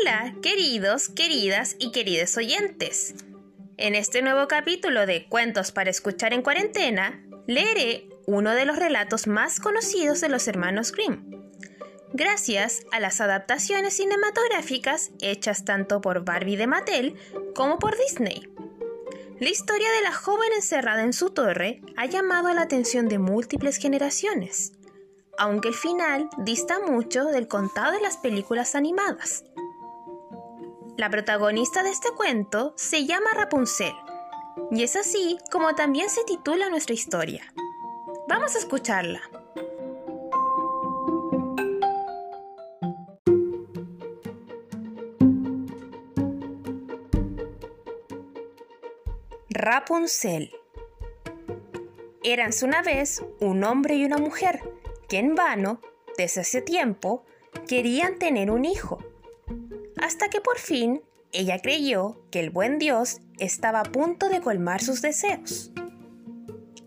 Hola, queridos, queridas y queridos oyentes. En este nuevo capítulo de Cuentos para escuchar en cuarentena, leeré uno de los relatos más conocidos de los hermanos Grimm, gracias a las adaptaciones cinematográficas hechas tanto por Barbie de Mattel como por Disney. La historia de la joven encerrada en su torre ha llamado la atención de múltiples generaciones, aunque el final dista mucho del contado de las películas animadas. La protagonista de este cuento se llama Rapunzel, y es así como también se titula nuestra historia. Vamos a escucharla. Rapunzel. Eranse una vez un hombre y una mujer que en vano, desde hace tiempo, querían tener un hijo. Hasta que por fin ella creyó que el buen Dios estaba a punto de colmar sus deseos.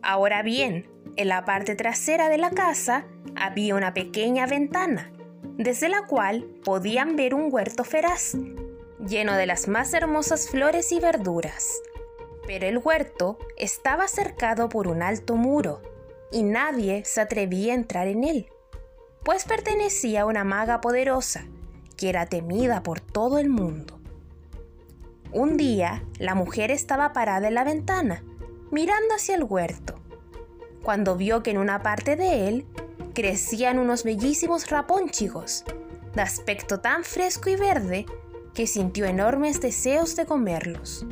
Ahora bien, en la parte trasera de la casa había una pequeña ventana, desde la cual podían ver un huerto feraz, lleno de las más hermosas flores y verduras. Pero el huerto estaba cercado por un alto muro, y nadie se atrevía a entrar en él, pues pertenecía a una maga poderosa, que era temida por todo el mundo. Un día, la mujer estaba parada en la ventana, mirando hacia el huerto, cuando vio que en una parte de él crecían unos bellísimos rapónchigos, de aspecto tan fresco y verde que sintió enormes deseos de comerlos.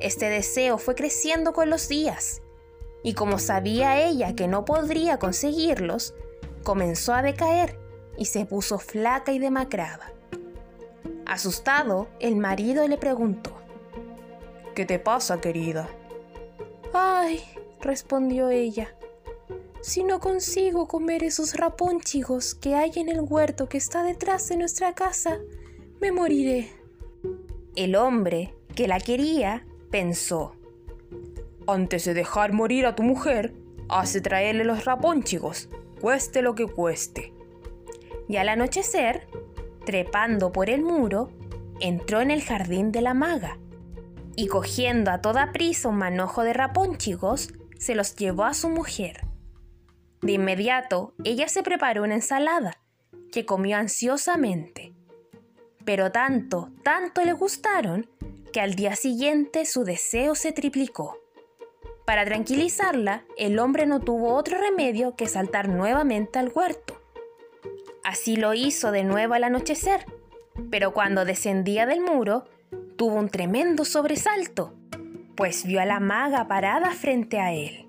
Este deseo fue creciendo con los días, y como sabía ella que no podría conseguirlos, comenzó a decaer y se puso flaca y demacrada. Asustado, el marido le preguntó, ¿Qué te pasa, querida? Ay, respondió ella, si no consigo comer esos rapónchigos que hay en el huerto que está detrás de nuestra casa, me moriré. El hombre, que la quería, pensó, antes de dejar morir a tu mujer, hace traerle los rapónchigos, cueste lo que cueste. Y al anochecer, trepando por el muro, entró en el jardín de la maga y cogiendo a toda prisa un manojo de rapónchigos, se los llevó a su mujer. De inmediato, ella se preparó una ensalada, que comió ansiosamente. Pero tanto, tanto le gustaron, que al día siguiente su deseo se triplicó. Para tranquilizarla, el hombre no tuvo otro remedio que saltar nuevamente al huerto. Así lo hizo de nuevo al anochecer, pero cuando descendía del muro, tuvo un tremendo sobresalto, pues vio a la maga parada frente a él.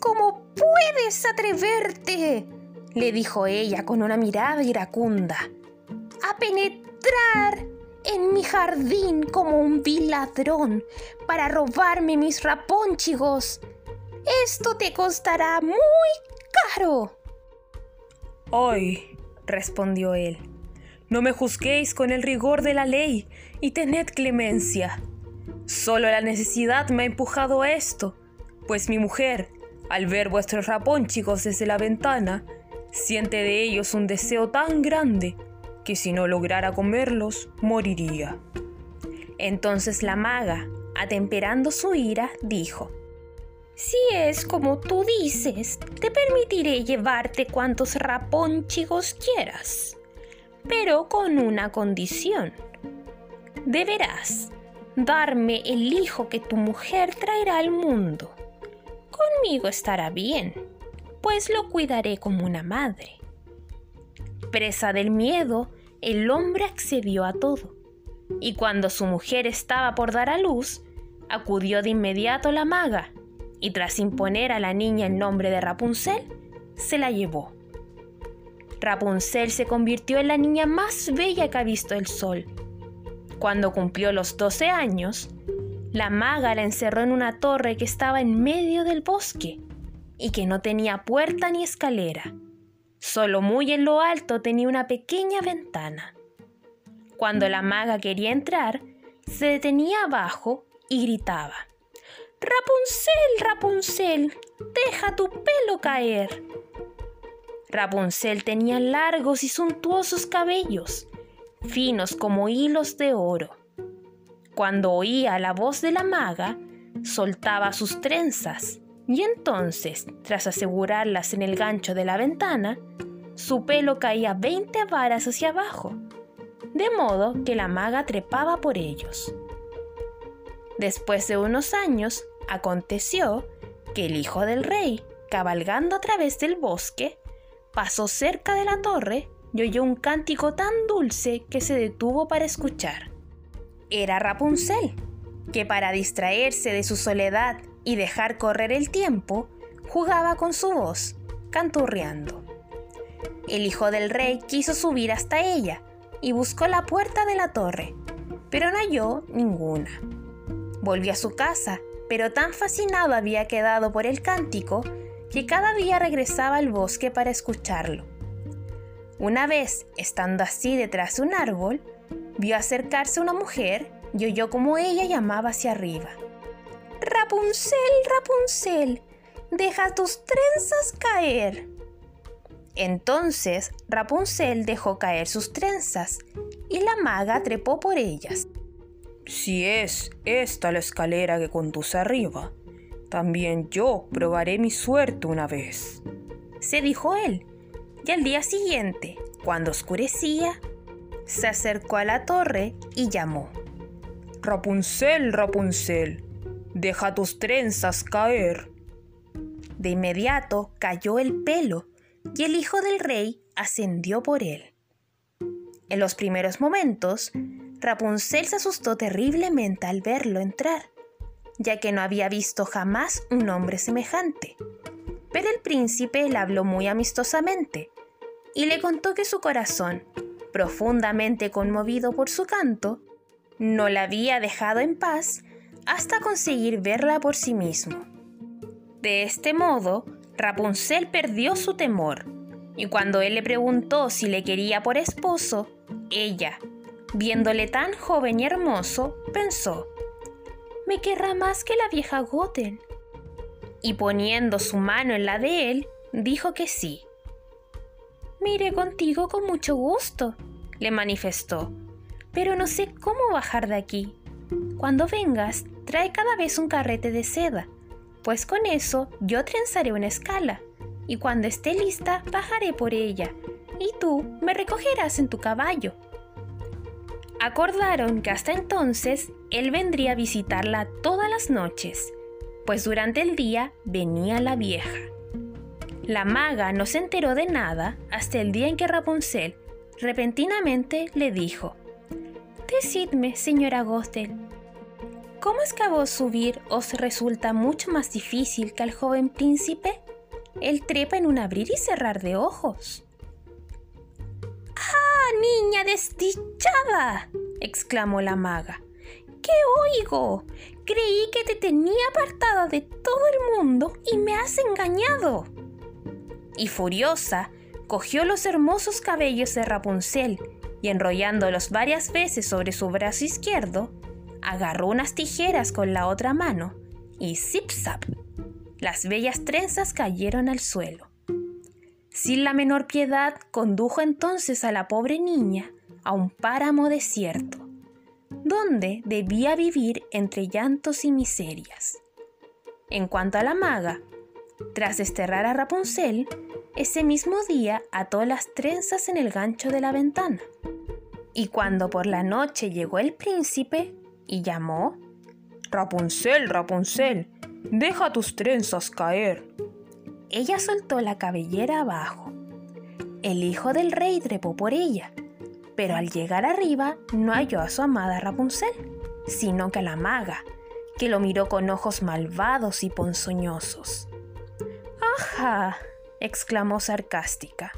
¿Cómo puedes atreverte? le dijo ella con una mirada iracunda. A penetrar en mi jardín como un vil ladrón para robarme mis rapónchigos. Esto te costará muy caro. Ay, respondió él, no me juzguéis con el rigor de la ley y tened clemencia. Solo la necesidad me ha empujado a esto, pues mi mujer, al ver vuestros rapónchigos desde la ventana, siente de ellos un deseo tan grande que si no lograra comerlos, moriría. Entonces la maga, atemperando su ira, dijo, Si es como tú dices, te permitiré llevarte cuantos rapónchigos quieras, pero con una condición. Deberás darme el hijo que tu mujer traerá al mundo. Conmigo estará bien, pues lo cuidaré como una madre. Presa del miedo, el hombre accedió a todo, y cuando su mujer estaba por dar a luz, acudió de inmediato la maga, y tras imponer a la niña el nombre de Rapunzel, se la llevó. Rapunzel se convirtió en la niña más bella que ha visto el sol. Cuando cumplió los 12 años, la maga la encerró en una torre que estaba en medio del bosque y que no tenía puerta ni escalera. Solo muy en lo alto tenía una pequeña ventana. Cuando la maga quería entrar, se detenía abajo y gritaba. Rapunzel, Rapunzel, deja tu pelo caer. Rapunzel tenía largos y suntuosos cabellos, finos como hilos de oro. Cuando oía la voz de la maga, soltaba sus trenzas y entonces, tras asegurarlas en el gancho de la ventana, su pelo caía 20 varas hacia abajo, de modo que la maga trepaba por ellos. Después de unos años, aconteció que el hijo del rey, cabalgando a través del bosque, pasó cerca de la torre y oyó un cántico tan dulce que se detuvo para escuchar. Era Rapunzel, que para distraerse de su soledad y dejar correr el tiempo, jugaba con su voz, canturreando. El hijo del rey quiso subir hasta ella y buscó la puerta de la torre, pero no halló ninguna. Volvió a su casa, pero tan fascinado había quedado por el cántico que cada día regresaba al bosque para escucharlo. Una vez, estando así detrás de un árbol, vio acercarse una mujer y oyó como ella llamaba hacia arriba. Rapunzel, Rapunzel, deja tus trenzas caer. Entonces Rapunzel dejó caer sus trenzas y la maga trepó por ellas. Si es esta la escalera que conduce arriba, también yo probaré mi suerte una vez, se dijo él, y al día siguiente, cuando oscurecía, se acercó a la torre y llamó. Rapunzel, Rapunzel, deja tus trenzas caer. De inmediato cayó el pelo y el hijo del rey ascendió por él. En los primeros momentos, Rapunzel se asustó terriblemente al verlo entrar, ya que no había visto jamás un hombre semejante. Pero el príncipe le habló muy amistosamente y le contó que su corazón, profundamente conmovido por su canto, no la había dejado en paz hasta conseguir verla por sí mismo. De este modo, Rapunzel perdió su temor, y cuando él le preguntó si le quería por esposo, ella, viéndole tan joven y hermoso, pensó, me querrá más que la vieja Goten. Y poniendo su mano en la de él, dijo que sí. Mire contigo con mucho gusto, le manifestó, pero no sé cómo bajar de aquí. Cuando vengas, trae cada vez un carrete de seda, pues con eso yo trenzaré una escala, y cuando esté lista bajaré por ella, y tú me recogerás en tu caballo. Acordaron que hasta entonces él vendría a visitarla todas las noches, pues durante el día venía la vieja. La maga no se enteró de nada hasta el día en que Rapunzel repentinamente le dijo, Decidme, señora Gothel, ¿cómo es que vos subir os resulta mucho más difícil que al joven príncipe? Él trepa en un abrir y cerrar de ojos. ¡Ah, niña desdichada! exclamó la maga. ¿Qué oigo? Creí que te tenía apartada de todo el mundo y me has engañado. Y furiosa, cogió los hermosos cabellos de Rapunzel y enrollándolos varias veces sobre su brazo izquierdo, agarró unas tijeras con la otra mano y zip-zap, las bellas trenzas cayeron al suelo. Sin la menor piedad, condujo entonces a la pobre niña a un páramo desierto, donde debía vivir entre llantos y miserias. En cuanto a la maga, tras desterrar a Rapunzel, ese mismo día ató las trenzas en el gancho de la ventana. Y cuando por la noche llegó el príncipe y llamó, Rapunzel, Rapunzel, deja tus trenzas caer. Ella soltó la cabellera abajo. El hijo del rey trepó por ella, pero al llegar arriba no halló a su amada Rapunzel, sino que a la maga, que lo miró con ojos malvados y ponzoñosos. ¡Ajá! exclamó sarcástica.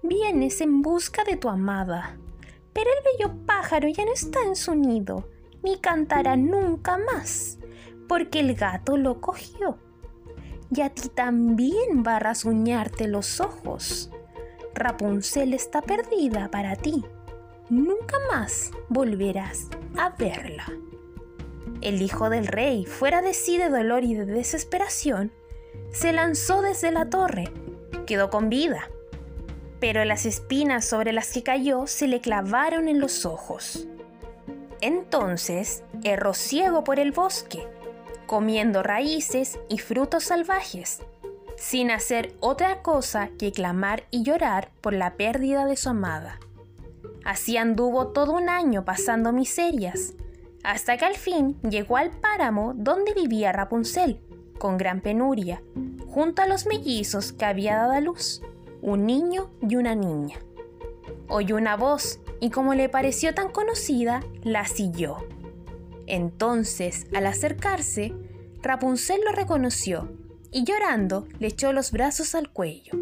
Vienes en busca de tu amada. Pero el bello pájaro ya no está en su nido, ni cantará nunca más, porque el gato lo cogió. Y a ti también va a rasguñarte los ojos. Rapunzel está perdida para ti. Nunca más volverás a verla. El hijo del rey, fuera de sí de dolor y de desesperación, se lanzó desde la torre quedó con vida. pero las espinas sobre las que cayó se le clavaron en los ojos. Entonces erró ciego por el bosque, comiendo raíces y frutos salvajes, sin hacer otra cosa que clamar y llorar por la pérdida de su amada. Así anduvo todo un año pasando miserias, hasta que al fin llegó al páramo donde vivía Rapunzel, con gran penuria, junto a los mellizos que había dado a luz, un niño y una niña. Oyó una voz y como le pareció tan conocida, la siguió. Entonces, al acercarse, Rapunzel lo reconoció y llorando le echó los brazos al cuello.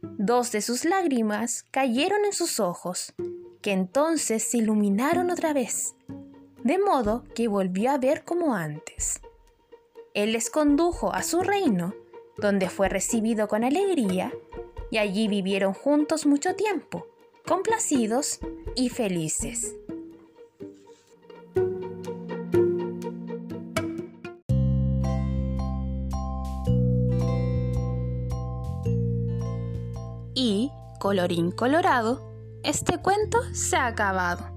Dos de sus lágrimas cayeron en sus ojos, que entonces se iluminaron otra vez, de modo que volvió a ver como antes. Él les condujo a su reino, donde fue recibido con alegría, y allí vivieron juntos mucho tiempo, complacidos y felices. Colorín colorado, este cuento se ha acabado.